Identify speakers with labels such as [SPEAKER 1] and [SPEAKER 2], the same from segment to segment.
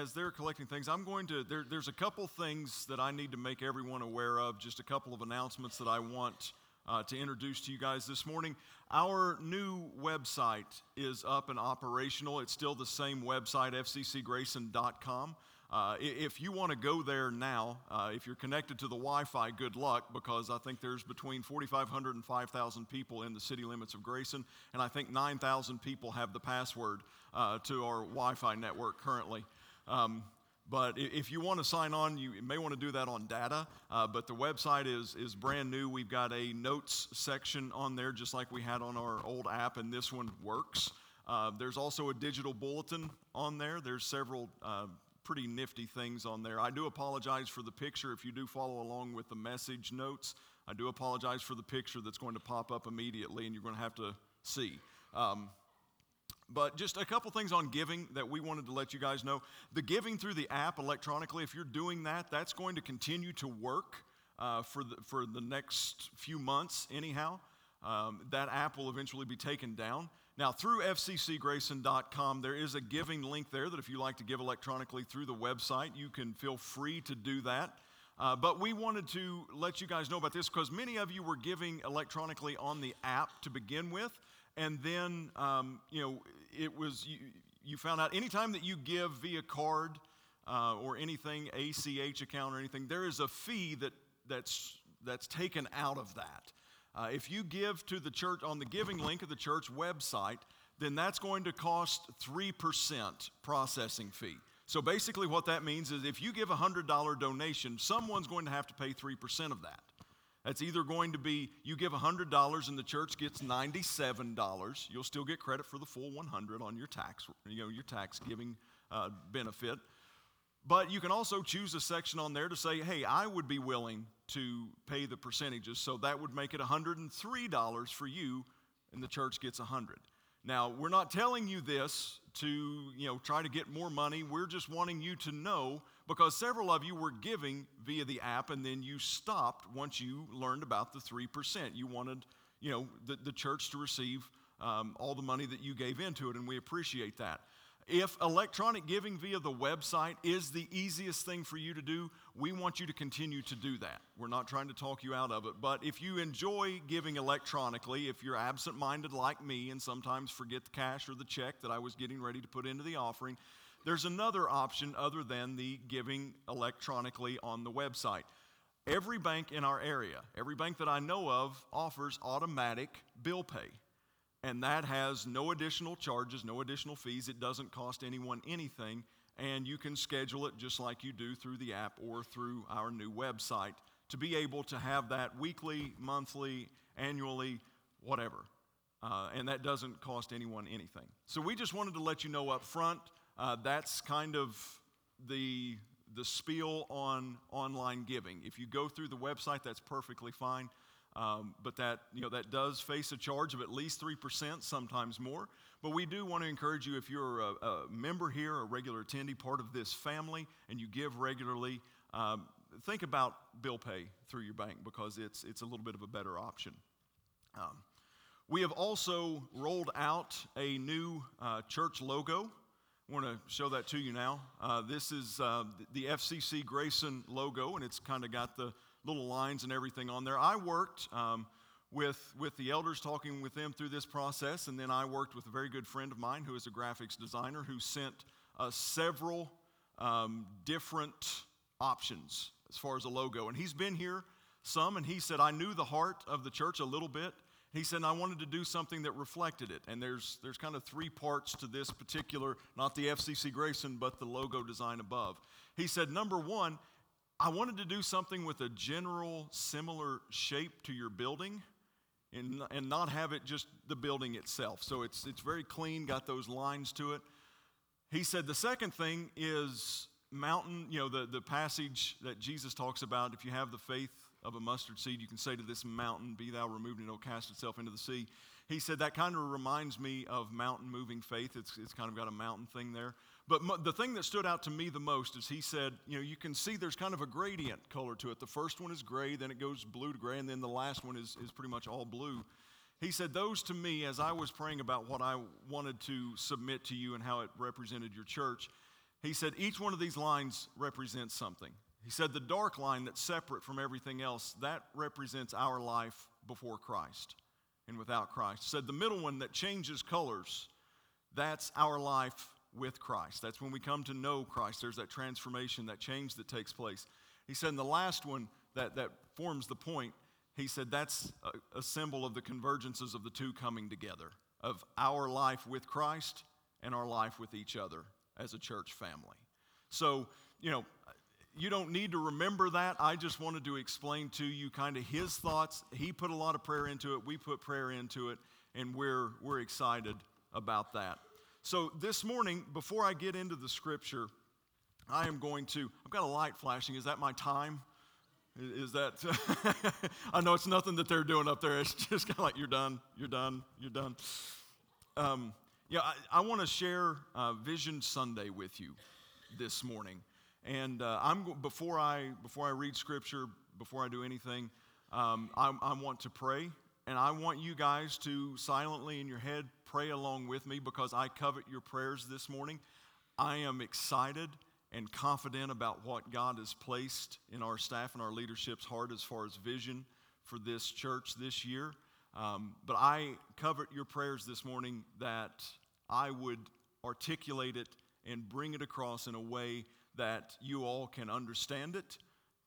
[SPEAKER 1] as they're collecting things, I'm going to. There, there's a couple things that I need to make everyone aware of. Just a couple of announcements that I want uh, to introduce to you guys this morning. Our new website is up and operational. It's still the same website, fccgrayson.com. Uh, if you want to go there now, uh, if you're connected to the Wi Fi, good luck because I think there's between 4,500 and 5,000 people in the city limits of Grayson, and I think 9,000 people have the password uh, to our Wi Fi network currently. Um, but if you want to sign on, you may want to do that on data. Uh, but the website is, is brand new. We've got a notes section on there, just like we had on our old app, and this one works. Uh, there's also a digital bulletin on there. There's several uh, pretty nifty things on there. I do apologize for the picture. If you do follow along with the message notes, I do apologize for the picture that's going to pop up immediately and you're going to have to see. Um, but just a couple things on giving that we wanted to let you guys know. The giving through the app electronically, if you're doing that, that's going to continue to work uh, for, the, for the next few months, anyhow. Um, that app will eventually be taken down. Now, through fccgrayson.com, there is a giving link there that if you like to give electronically through the website, you can feel free to do that. Uh, but we wanted to let you guys know about this because many of you were giving electronically on the app to begin with. And then, um, you know, it was, you, you, found out anytime that you give via card uh, or anything, ACH account or anything, there is a fee that, that's, that's taken out of that. Uh, if you give to the church on the giving link of the church website, then that's going to cost 3% processing fee. So basically, what that means is if you give a $100 donation, someone's going to have to pay 3% of that. That's either going to be you give $100 and the church gets $97. You'll still get credit for the full 100 on your tax, you know, your tax giving uh, benefit. But you can also choose a section on there to say, hey, I would be willing to pay the percentages. So that would make it $103 for you, and the church gets 100 Now, we're not telling you this to, you know, try to get more money. We're just wanting you to know because several of you were giving via the app and then you stopped once you learned about the 3%. You wanted, you know, the, the church to receive um, all the money that you gave into it, and we appreciate that. If electronic giving via the website is the easiest thing for you to do, we want you to continue to do that. We're not trying to talk you out of it, but if you enjoy giving electronically, if you're absent minded like me and sometimes forget the cash or the check that I was getting ready to put into the offering, there's another option other than the giving electronically on the website. Every bank in our area, every bank that I know of, offers automatic bill pay. And that has no additional charges, no additional fees. It doesn't cost anyone anything. And you can schedule it just like you do through the app or through our new website to be able to have that weekly, monthly, annually, whatever. Uh, and that doesn't cost anyone anything. So we just wanted to let you know up front uh, that's kind of the, the spiel on online giving. If you go through the website, that's perfectly fine. Um, but that, you know, that does face a charge of at least 3%, sometimes more. But we do want to encourage you if you're a, a member here, a regular attendee, part of this family, and you give regularly, um, think about bill pay through your bank because it's, it's a little bit of a better option. Um, we have also rolled out a new uh, church logo. I want to show that to you now. Uh, this is uh, the FCC Grayson logo, and it's kind of got the little lines and everything on there. I worked um, with, with the elders, talking with them through this process, and then I worked with a very good friend of mine who is a graphics designer who sent uh, several um, different options as far as a logo. And he's been here some, and he said, I knew the heart of the church a little bit. He said, I wanted to do something that reflected it. And there's, there's kind of three parts to this particular, not the FCC Grayson, but the logo design above. He said, number one, I wanted to do something with a general similar shape to your building and, and not have it just the building itself. So it's, it's very clean, got those lines to it. He said the second thing is mountain, you know, the, the passage that Jesus talks about. If you have the faith of a mustard seed, you can say to this mountain, Be thou removed, and it'll cast itself into the sea. He said that kind of reminds me of mountain moving faith. It's, it's kind of got a mountain thing there. But the thing that stood out to me the most is he said, you know, you can see there's kind of a gradient color to it. The first one is gray, then it goes blue to gray, and then the last one is, is pretty much all blue. He said, Those to me, as I was praying about what I wanted to submit to you and how it represented your church, he said, each one of these lines represents something. He said, The dark line that's separate from everything else, that represents our life before Christ and without Christ. He said, The middle one that changes colors, that's our life with Christ. That's when we come to know Christ. There's that transformation, that change that takes place. He said, and the last one that, that forms the point, he said that's a, a symbol of the convergences of the two coming together, of our life with Christ and our life with each other as a church family. So, you know, you don't need to remember that. I just wanted to explain to you kind of his thoughts. He put a lot of prayer into it. We put prayer into it, and we're, we're excited about that. So, this morning, before I get into the scripture, I am going to, I've got a light flashing. Is that my time? Is that, I know it's nothing that they're doing up there. It's just kind of like, you're done, you're done, you're done. Um, yeah, I, I want to share uh, Vision Sunday with you this morning. And uh, I'm, before, I, before I read scripture, before I do anything, um, I, I want to pray. And I want you guys to silently in your head pray along with me because I covet your prayers this morning. I am excited and confident about what God has placed in our staff and our leadership's heart as far as vision for this church this year. Um, but I covet your prayers this morning that I would articulate it and bring it across in a way that you all can understand it,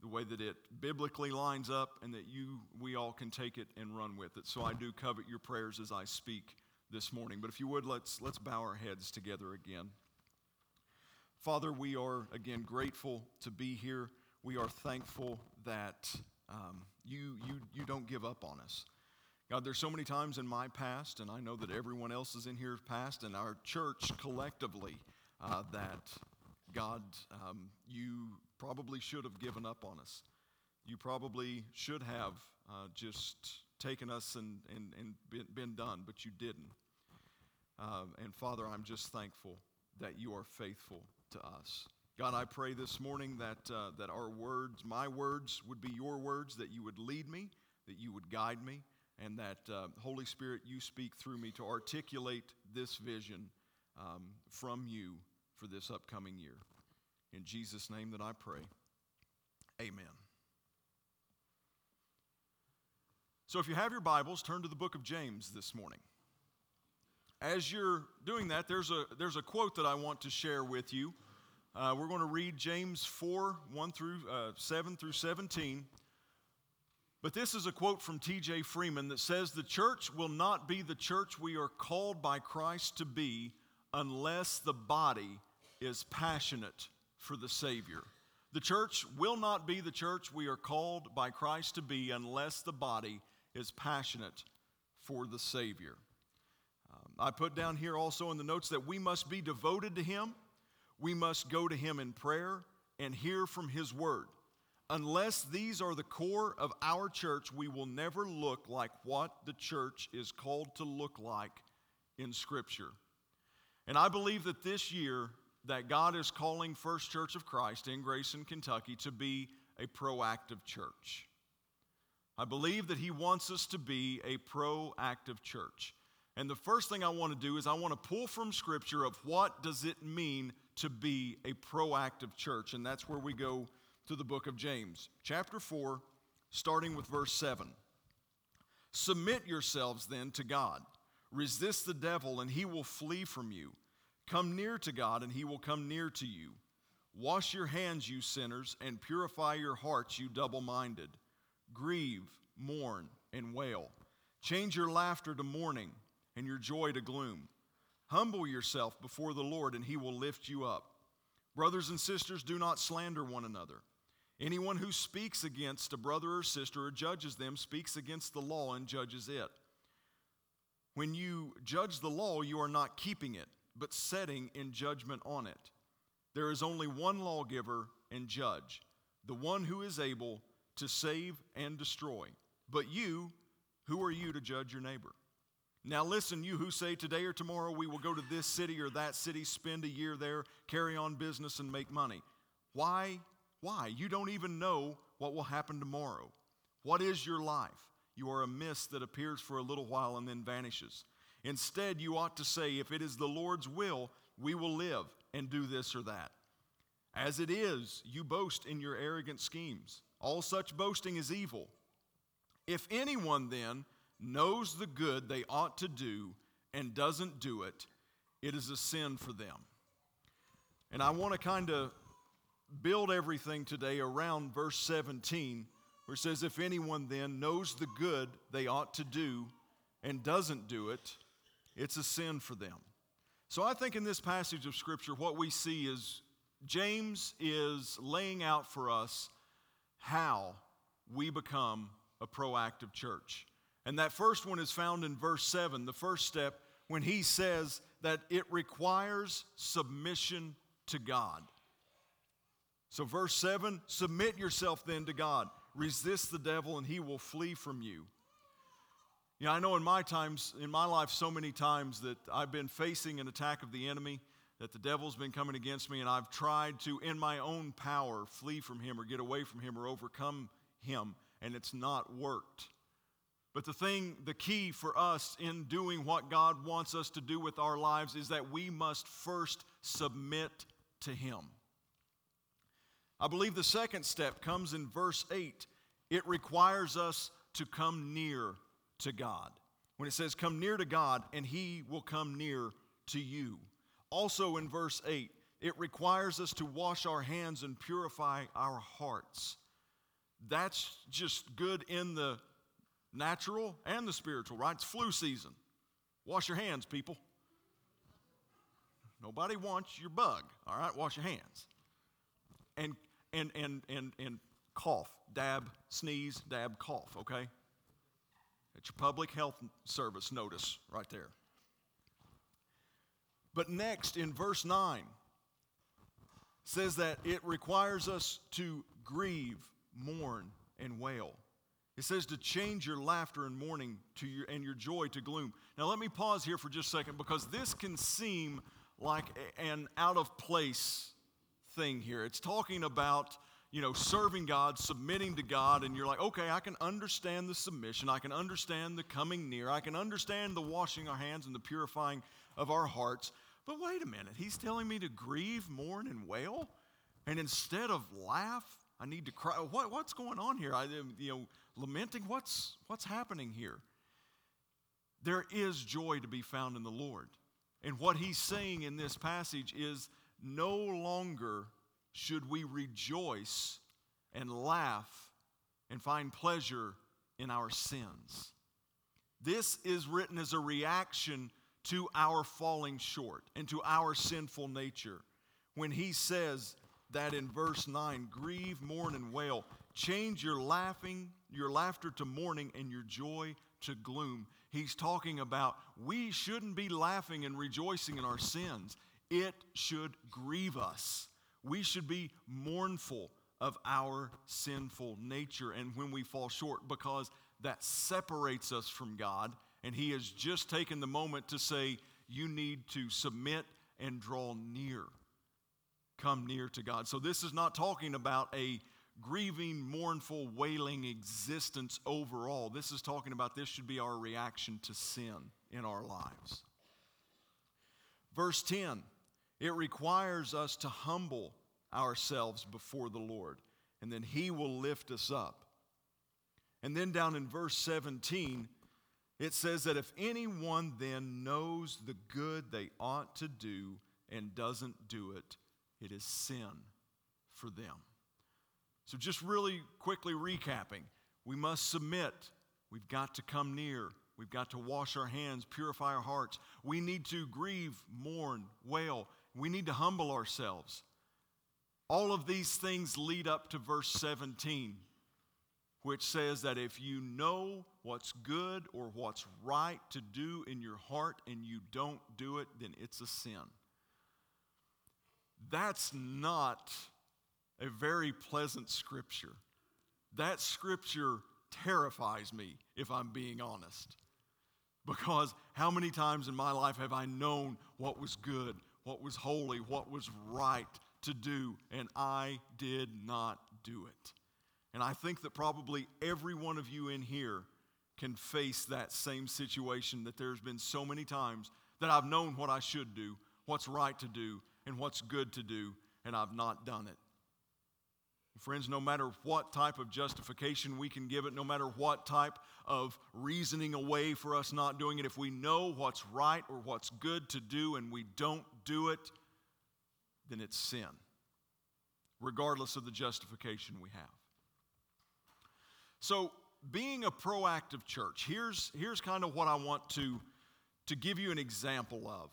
[SPEAKER 1] the way that it biblically lines up, and that you we all can take it and run with it. So I do covet your prayers as I speak this morning. But if you would, let's, let's bow our heads together again. Father, we are again grateful to be here. We are thankful that um, you, you, you don't give up on us. God, there's so many times in my past, and I know that everyone else is in here past, and our church collectively, uh, that God, um, you probably should have given up on us. You probably should have uh, just taken us and, and, and been, been done, but you didn't. Um, and Father, I'm just thankful that you are faithful to us. God, I pray this morning that, uh, that our words, my words, would be your words, that you would lead me, that you would guide me, and that, uh, Holy Spirit, you speak through me to articulate this vision um, from you for this upcoming year. In Jesus' name that I pray. Amen. So, if you have your Bibles, turn to the book of James this morning. As you're doing that, there's a, there's a quote that I want to share with you. Uh, we're going to read James 4 1 through uh, 7 through 17. But this is a quote from T.J. Freeman that says, The church will not be the church we are called by Christ to be unless the body is passionate for the Savior. The church will not be the church we are called by Christ to be unless the body is passionate for the Savior. Um, I put down here also in the notes that we must be devoted to Him, we must go to Him in prayer and hear from His Word. Unless these are the core of our church, we will never look like what the church is called to look like in Scripture. And I believe that this year, that God is calling First Church of Christ in Grayson, Kentucky to be a proactive church. I believe that He wants us to be a proactive church. And the first thing I want to do is I want to pull from Scripture of what does it mean to be a proactive church. And that's where we go to the book of James, chapter 4, starting with verse 7. Submit yourselves then to God. Resist the devil, and he will flee from you. Come near to God, and he will come near to you. Wash your hands, you sinners, and purify your hearts, you double minded. Grieve, mourn, and wail. Change your laughter to mourning and your joy to gloom. Humble yourself before the Lord, and he will lift you up. Brothers and sisters, do not slander one another. Anyone who speaks against a brother or sister or judges them speaks against the law and judges it. When you judge the law, you are not keeping it, but setting in judgment on it. There is only one lawgiver and judge, the one who is able to save and destroy. But you, who are you to judge your neighbor? Now, listen, you who say today or tomorrow we will go to this city or that city, spend a year there, carry on business, and make money. Why? Why? You don't even know what will happen tomorrow. What is your life? You are a mist that appears for a little while and then vanishes. Instead, you ought to say, if it is the Lord's will, we will live and do this or that. As it is, you boast in your arrogant schemes. All such boasting is evil. If anyone then knows the good they ought to do and doesn't do it, it is a sin for them. And I want to kind of build everything today around verse 17, where it says, If anyone then knows the good they ought to do and doesn't do it, it's a sin for them. So I think in this passage of Scripture, what we see is James is laying out for us how we become a proactive church. And that first one is found in verse 7, the first step, when he says that it requires submission to God. So, verse 7 submit yourself then to God, resist the devil, and he will flee from you. You know, I know in my times, in my life, so many times that I've been facing an attack of the enemy, that the devil's been coming against me, and I've tried to, in my own power, flee from him or get away from him or overcome him, and it's not worked. But the thing, the key for us in doing what God wants us to do with our lives is that we must first submit to Him. I believe the second step comes in verse 8. It requires us to come near to God. When it says, Come near to God, and He will come near to you. Also in verse 8, it requires us to wash our hands and purify our hearts. That's just good in the natural and the spiritual, right? It's flu season. Wash your hands, people. Nobody wants your bug, all right? Wash your hands. And and and and and cough, dab, sneeze, dab, cough, okay? It's your public health service notice right there. But next in verse 9 says that it requires us to grieve, mourn, and wail. It says to change your laughter and mourning to your, and your joy to gloom. Now, let me pause here for just a second because this can seem like an out of place thing here. It's talking about you know, serving God, submitting to God, and you're like, okay, I can understand the submission. I can understand the coming near. I can understand the washing our hands and the purifying of our hearts. But wait a minute, he's telling me to grieve, mourn, and wail? And instead of laugh, I need to cry. What, what's going on here? I, you know, lamenting, what's, what's happening here? There is joy to be found in the Lord. And what he's saying in this passage is no longer should we rejoice and laugh and find pleasure in our sins. This is written as a reaction to our falling short and to our sinful nature. When he says that in verse 9, grieve, mourn, and wail, change your laughing, your laughter to mourning, and your joy to gloom. He's talking about we shouldn't be laughing and rejoicing in our sins. It should grieve us we should be mournful of our sinful nature and when we fall short because that separates us from God. And He has just taken the moment to say, You need to submit and draw near. Come near to God. So, this is not talking about a grieving, mournful, wailing existence overall. This is talking about this should be our reaction to sin in our lives. Verse 10 it requires us to humble ourselves before the Lord, and then He will lift us up. And then down in verse 17, it says that if anyone then knows the good they ought to do and doesn't do it, it is sin for them. So, just really quickly recapping, we must submit. We've got to come near. We've got to wash our hands, purify our hearts. We need to grieve, mourn, wail. We need to humble ourselves. All of these things lead up to verse 17, which says that if you know what's good or what's right to do in your heart and you don't do it, then it's a sin. That's not a very pleasant scripture. That scripture terrifies me, if I'm being honest. Because how many times in my life have I known what was good, what was holy, what was right to do, and I did not do it? And I think that probably every one of you in here can face that same situation that there's been so many times that I've known what I should do, what's right to do, and what's good to do, and I've not done it. Friends, no matter what type of justification we can give it, no matter what type of reasoning away for us not doing it, if we know what's right or what's good to do and we don't do it, then it's sin, regardless of the justification we have. So, being a proactive church, here's, here's kind of what I want to, to give you an example of.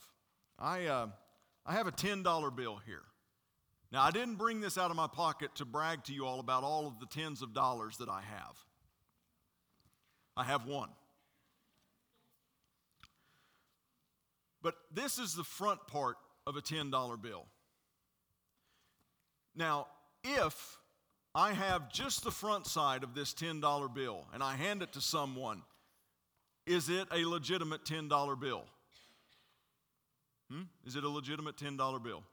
[SPEAKER 1] I, uh, I have a $10 bill here. Now, I didn't bring this out of my pocket to brag to you all about all of the tens of dollars that I have. I have one. But this is the front part of a $10 bill. Now, if I have just the front side of this $10 bill and I hand it to someone, is it a legitimate $10 bill? Hmm? Is it a legitimate $10 bill?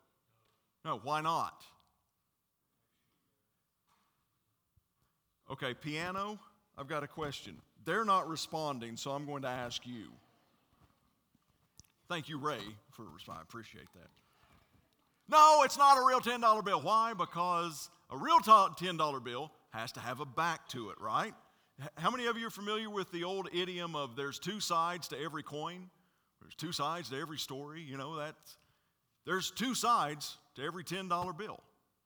[SPEAKER 1] No, why not? Okay, piano, I've got a question. They're not responding, so I'm going to ask you. Thank you, Ray, for responding. I appreciate that. No, it's not a real $10 bill. Why? Because a real $10 bill has to have a back to it, right? How many of you are familiar with the old idiom of there's two sides to every coin? There's two sides to every story. You know, that there's two sides to every $10 bill.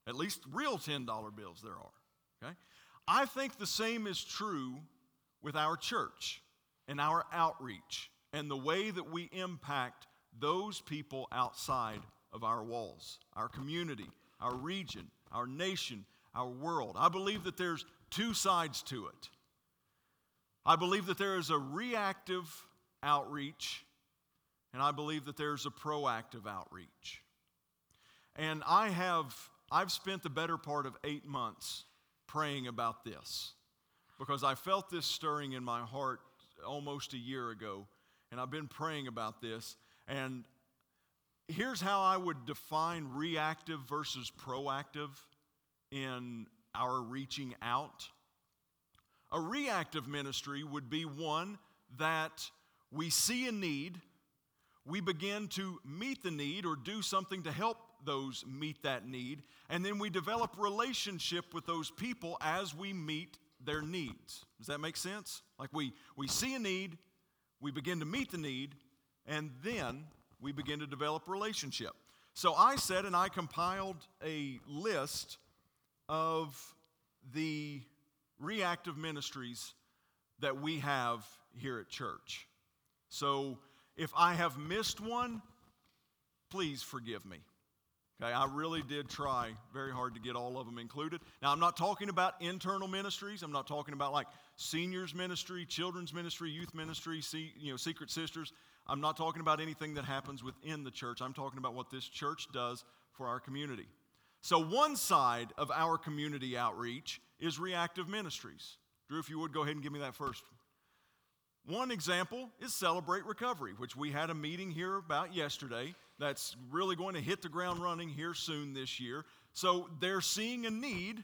[SPEAKER 1] At least real $10 bills there are. Okay? I think the same is true with our church and our outreach and the way that we impact those people outside of our walls, our community, our region, our nation, our world. I believe that there's two sides to it. I believe that there is a reactive outreach, and I believe that there's a proactive outreach. And I have I've spent the better part of 8 months praying about this because I felt this stirring in my heart almost a year ago and I've been praying about this and here's how I would define reactive versus proactive in our reaching out. A reactive ministry would be one that we see a need, we begin to meet the need or do something to help those meet that need, and then we develop relationship with those people as we meet their needs. Does that make sense? Like we, we see a need, we begin to meet the need, and then we begin to develop relationship. So I said, and I compiled a list of the reactive ministries that we have here at church. So if I have missed one, please forgive me. Okay, I really did try very hard to get all of them included. Now, I'm not talking about internal ministries. I'm not talking about like seniors ministry, children's ministry, youth ministry, see, you know, secret sisters. I'm not talking about anything that happens within the church. I'm talking about what this church does for our community. So, one side of our community outreach is reactive ministries. Drew, if you would go ahead and give me that first. One example is Celebrate Recovery, which we had a meeting here about yesterday that's really going to hit the ground running here soon this year. So, they're seeing a need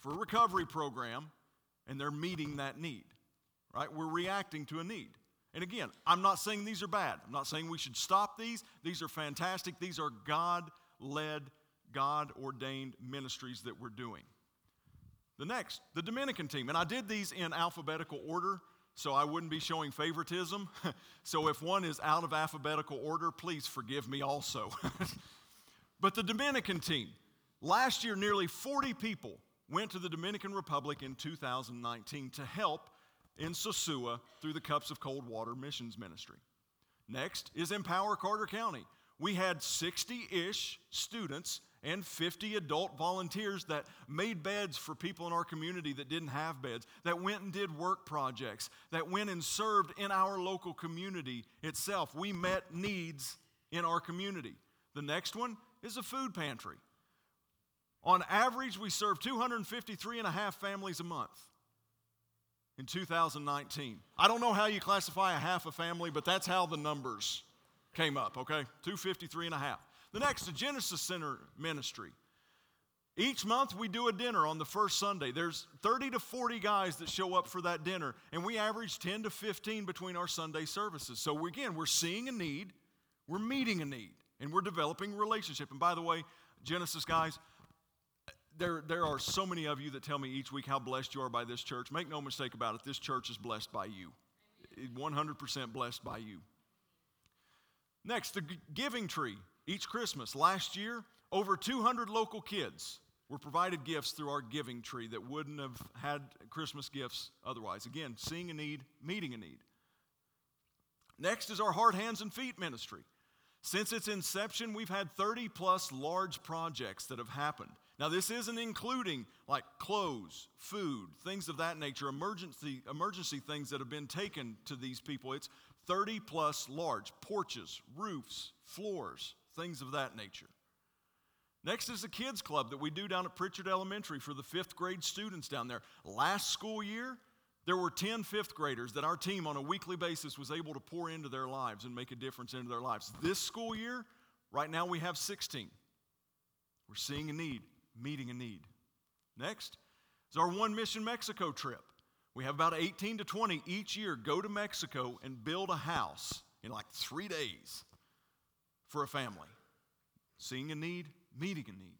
[SPEAKER 1] for a recovery program, and they're meeting that need, right? We're reacting to a need. And again, I'm not saying these are bad. I'm not saying we should stop these. These are fantastic. These are God led, God ordained ministries that we're doing. The next, the Dominican team. And I did these in alphabetical order so I wouldn't be showing favoritism. so if one is out of alphabetical order, please forgive me also. but the Dominican team, last year, nearly 40 people went to the Dominican Republic in 2019 to help in Sosua through the Cups of Cold Water Missions Ministry. Next is Empower Carter County. we had 60 ish students and 50 adult volunteers that made beds for people in our community that didn't have beds, that went and did work projects, that went and served in our local community itself. We met needs in our community. The next one is a food pantry. On average, we serve 253 and a half families a month in 2019. I don't know how you classify a half a family, but that's how the numbers came up, okay? 253 and a half. The next, the Genesis Center ministry. Each month we do a dinner on the first Sunday. There's 30 to 40 guys that show up for that dinner, and we average 10 to 15 between our Sunday services. So again, we're seeing a need, we're meeting a need, and we're developing relationship. And by the way, Genesis guys, there, there are so many of you that tell me each week how blessed you are by this church. Make no mistake about it, this church is blessed by you. 100% blessed by you. Next, the giving tree. Each Christmas, last year, over 200 local kids were provided gifts through our giving tree that wouldn't have had Christmas gifts otherwise. Again, seeing a need, meeting a need. Next is our Heart, Hands, and Feet ministry. Since its inception, we've had 30 plus large projects that have happened. Now, this isn't including like clothes, food, things of that nature, emergency, emergency things that have been taken to these people. It's 30 plus large porches, roofs, floors, things of that nature. Next is the kids club that we do down at Prichard Elementary for the fifth grade students down there. Last school year, there were 10 fifth graders that our team on a weekly basis was able to pour into their lives and make a difference into their lives. This school year, right now we have 16. We're seeing a need, meeting a need. Next is our One Mission Mexico trip. We have about 18 to 20 each year go to Mexico and build a house in like three days for a family. Seeing a need, meeting a need.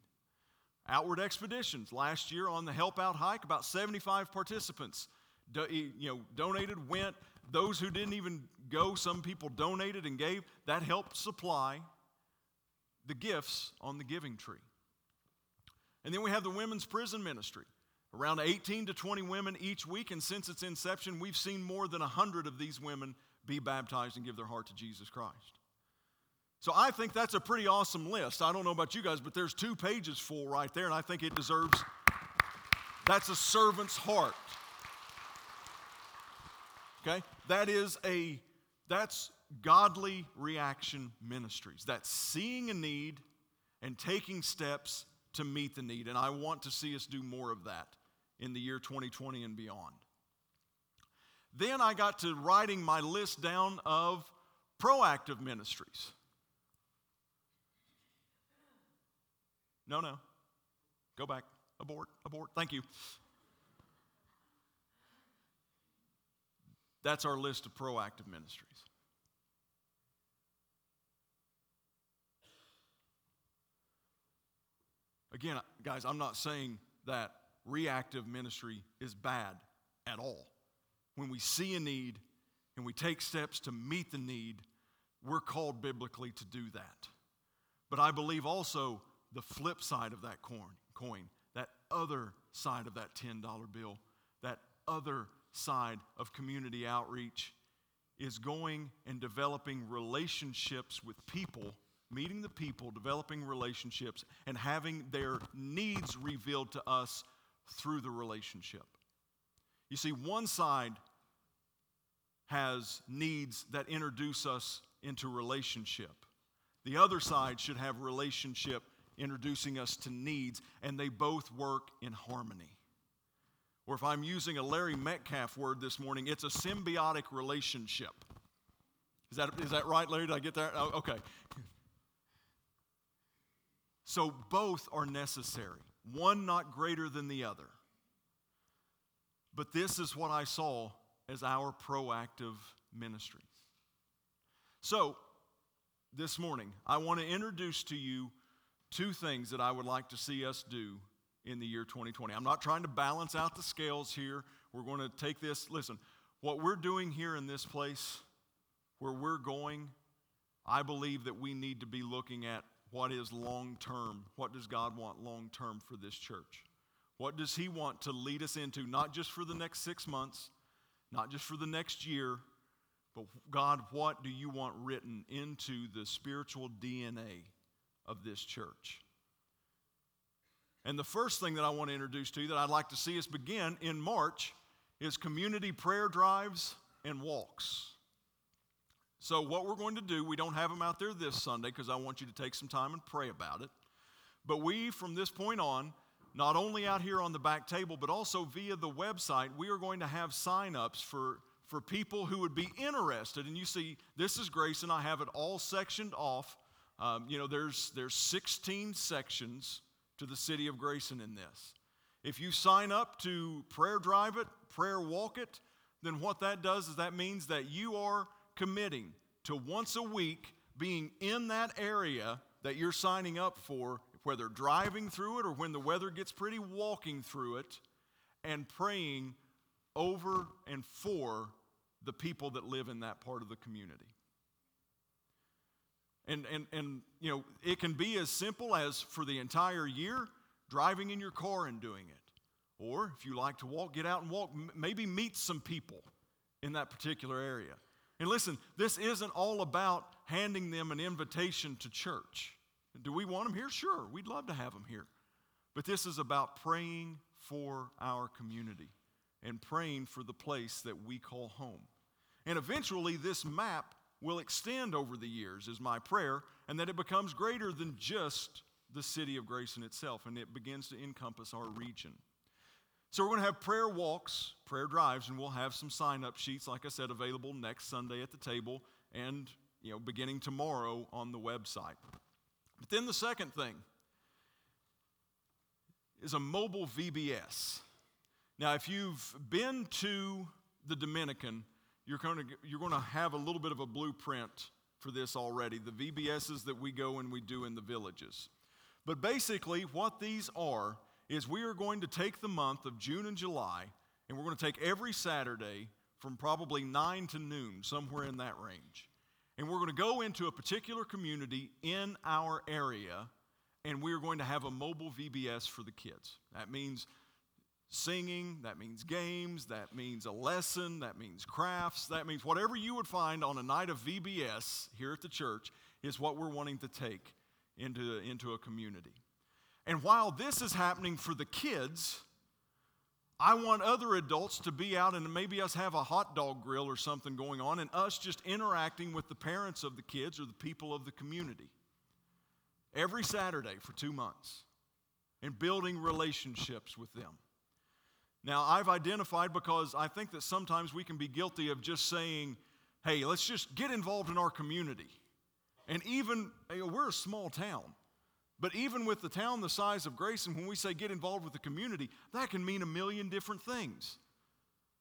[SPEAKER 1] Outward expeditions. Last year on the Help Out hike, about 75 participants do, you know, donated, went. Those who didn't even go, some people donated and gave. That helped supply the gifts on the giving tree. And then we have the women's prison ministry. Around 18 to 20 women each week, and since its inception, we've seen more than 100 of these women be baptized and give their heart to Jesus Christ. So I think that's a pretty awesome list. I don't know about you guys, but there's two pages full right there, and I think it deserves that's a servant's heart. Okay? That is a that's godly reaction ministries. That's seeing a need and taking steps to meet the need. And I want to see us do more of that in the year 2020 and beyond. Then I got to writing my list down of proactive ministries. No, no. Go back. Abort, abort. Thank you. That's our list of proactive ministries. Again, guys, I'm not saying that reactive ministry is bad at all. When we see a need and we take steps to meet the need, we're called biblically to do that. But I believe also the flip side of that coin, coin that other side of that $10 bill, that other side of community outreach is going and developing relationships with people, meeting the people, developing relationships, and having their needs revealed to us through the relationship. You see, one side has needs that introduce us into relationship. The other side should have relationship introducing us to needs, and they both work in harmony. Or if I'm using a Larry Metcalf word this morning, it's a symbiotic relationship. Is that, is that right, Larry? Did I get that? Oh, okay. So both are necessary, one not greater than the other. But this is what I saw as our proactive ministry. So, this morning, I want to introduce to you two things that I would like to see us do in the year 2020. I'm not trying to balance out the scales here. We're going to take this, listen, what we're doing here in this place, where we're going, I believe that we need to be looking at what is long term. What does God want long term for this church? What does He want to lead us into, not just for the next six months, not just for the next year, but God, what do you want written into the spiritual DNA of this church? And the first thing that I want to introduce to you that I'd like to see us begin in March is community prayer drives and walks. So, what we're going to do, we don't have them out there this Sunday because I want you to take some time and pray about it. But we, from this point on, not only out here on the back table, but also via the website, we are going to have signups for, for people who would be interested. And you see, this is Grace, and I have it all sectioned off. Um, you know, there's, there's 16 sections to the city of Grayson in this. If you sign up to prayer drive it, prayer walk it, then what that does is that means that you are committing to once a week being in that area that you're signing up for, whether driving through it or when the weather gets pretty, walking through it and praying over and for the people that live in that part of the community. And, and, and, you know, it can be as simple as for the entire year, driving in your car and doing it. Or if you like to walk, get out and walk, maybe meet some people in that particular area. And listen, this isn't all about handing them an invitation to church. Do we want them here? Sure, we'd love to have them here. But this is about praying for our community and praying for the place that we call home. And eventually, this map will extend over the years, is my prayer, and that it becomes greater than just the city of Grayson itself, and it begins to encompass our region. So, we're going to have prayer walks, prayer drives, and we'll have some sign up sheets, like I said, available next Sunday at the table and you know, beginning tomorrow on the website. But then the second thing is a mobile VBS. Now, if you've been to the Dominican, you're going to, you're going to have a little bit of a blueprint for this already the VBSs that we go and we do in the villages. But basically, what these are is we are going to take the month of June and July, and we're going to take every Saturday from probably 9 to noon, somewhere in that range. And we're going to go into a particular community in our area, and we are going to have a mobile VBS for the kids. That means singing, that means games, that means a lesson, that means crafts, that means whatever you would find on a night of VBS here at the church is what we're wanting to take into, into a community. And while this is happening for the kids, I want other adults to be out and maybe us have a hot dog grill or something going on and us just interacting with the parents of the kids or the people of the community every Saturday for two months and building relationships with them. Now, I've identified because I think that sometimes we can be guilty of just saying, hey, let's just get involved in our community. And even, you know, we're a small town. But even with the town the size of Grayson, when we say get involved with the community, that can mean a million different things.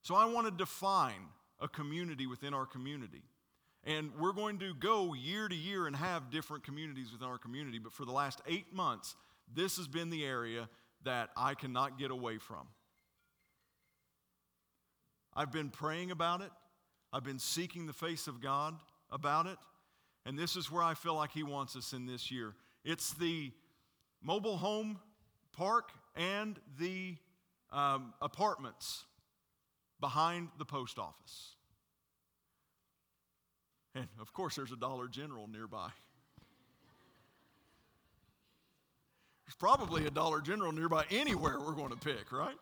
[SPEAKER 1] So I want to define a community within our community. And we're going to go year to year and have different communities within our community. But for the last eight months, this has been the area that I cannot get away from. I've been praying about it. I've been seeking the face of God about it. And this is where I feel like He wants us in this year. It's the mobile home park and the um, apartments behind the post office. And of course, there's a Dollar General nearby. There's probably a Dollar General nearby anywhere we're going to pick, right?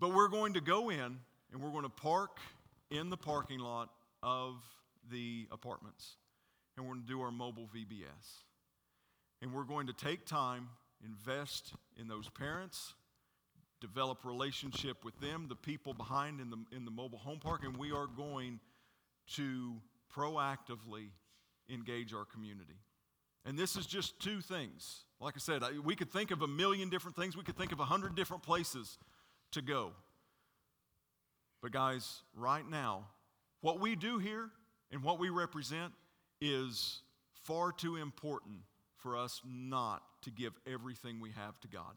[SPEAKER 1] But we're going to go in and we're going to park in the parking lot of the apartments. And we're going to do our mobile VBS. And we're going to take time, invest in those parents, develop relationship with them, the people behind in the, in the mobile home park, and we are going to proactively engage our community. And this is just two things. Like I said, we could think of a million different things. We could think of a hundred different places to go. But, guys, right now, what we do here and what we represent is far too important for us not to give everything we have to God.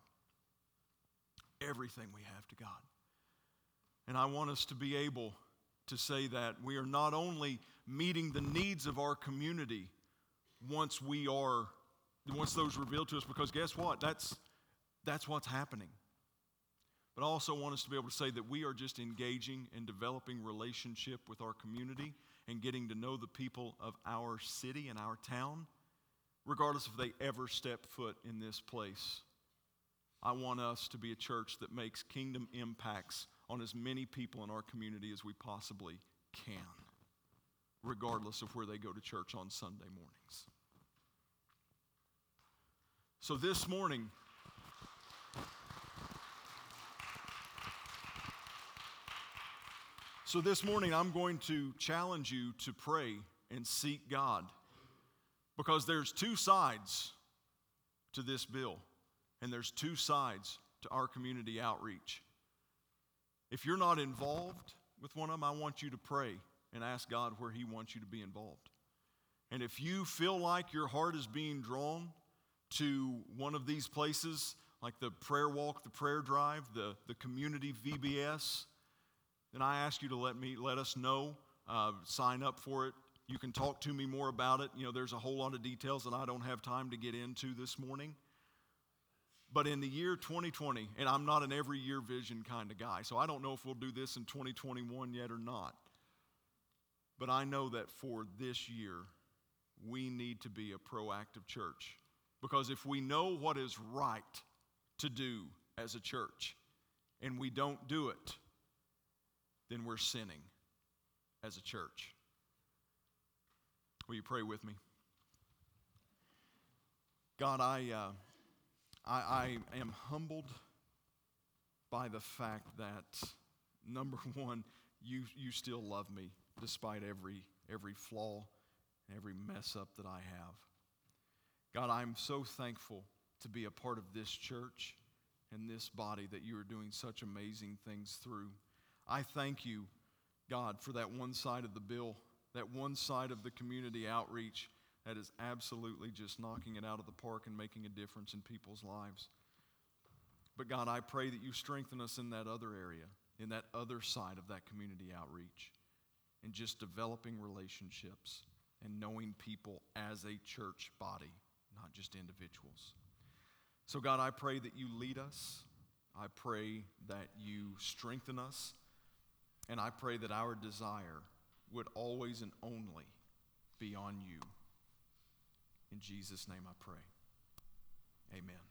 [SPEAKER 1] Everything we have to God. And I want us to be able to say that we are not only meeting the needs of our community once we are once those revealed to us because guess what that's that's what's happening but I also want us to be able to say that we are just engaging and developing relationship with our community and getting to know the people of our city and our town, regardless if they ever step foot in this place. I want us to be a church that makes kingdom impacts on as many people in our community as we possibly can, regardless of where they go to church on Sunday mornings. So this morning, So this morning, I'm going to challenge you to pray and seek God because there's two sides to this bill, and there's two sides to our community outreach. If you're not involved with one of them, I want you to pray and ask God where He wants you to be involved. And if you feel like your heart is being drawn to one of these places, like the prayer walk, the prayer drive, the, the community VBS, then I ask you to let me let us know. Uh, sign up for it. You can talk to me more about it. You know, there's a whole lot of details that I don't have time to get into this morning. But in the year 2020, and I'm not an every year vision kind of guy, so I don't know if we'll do this in 2021 yet or not. But I know that for this year, we need to be a proactive church. Because if we know what is right to do as a church and we don't do it, then we're sinning as a church. Will you pray with me? God, I, uh, I, I am humbled by the fact that, number one, you, you still love me despite every, every flaw and every mess up that I have. God, I'm so thankful to be a part of this church and this body that you are doing such amazing things through. I thank you, God, for that one side of the bill, that one side of the community outreach that is absolutely just knocking it out of the park and making a difference in people's lives. But God, I pray that you strengthen us in that other area, in that other side of that community outreach, in just developing relationships and knowing people as a church body, not just individuals. So, God, I pray that you lead us. I pray that you strengthen us. And I pray that our desire would always and only be on you. In Jesus' name I pray. Amen.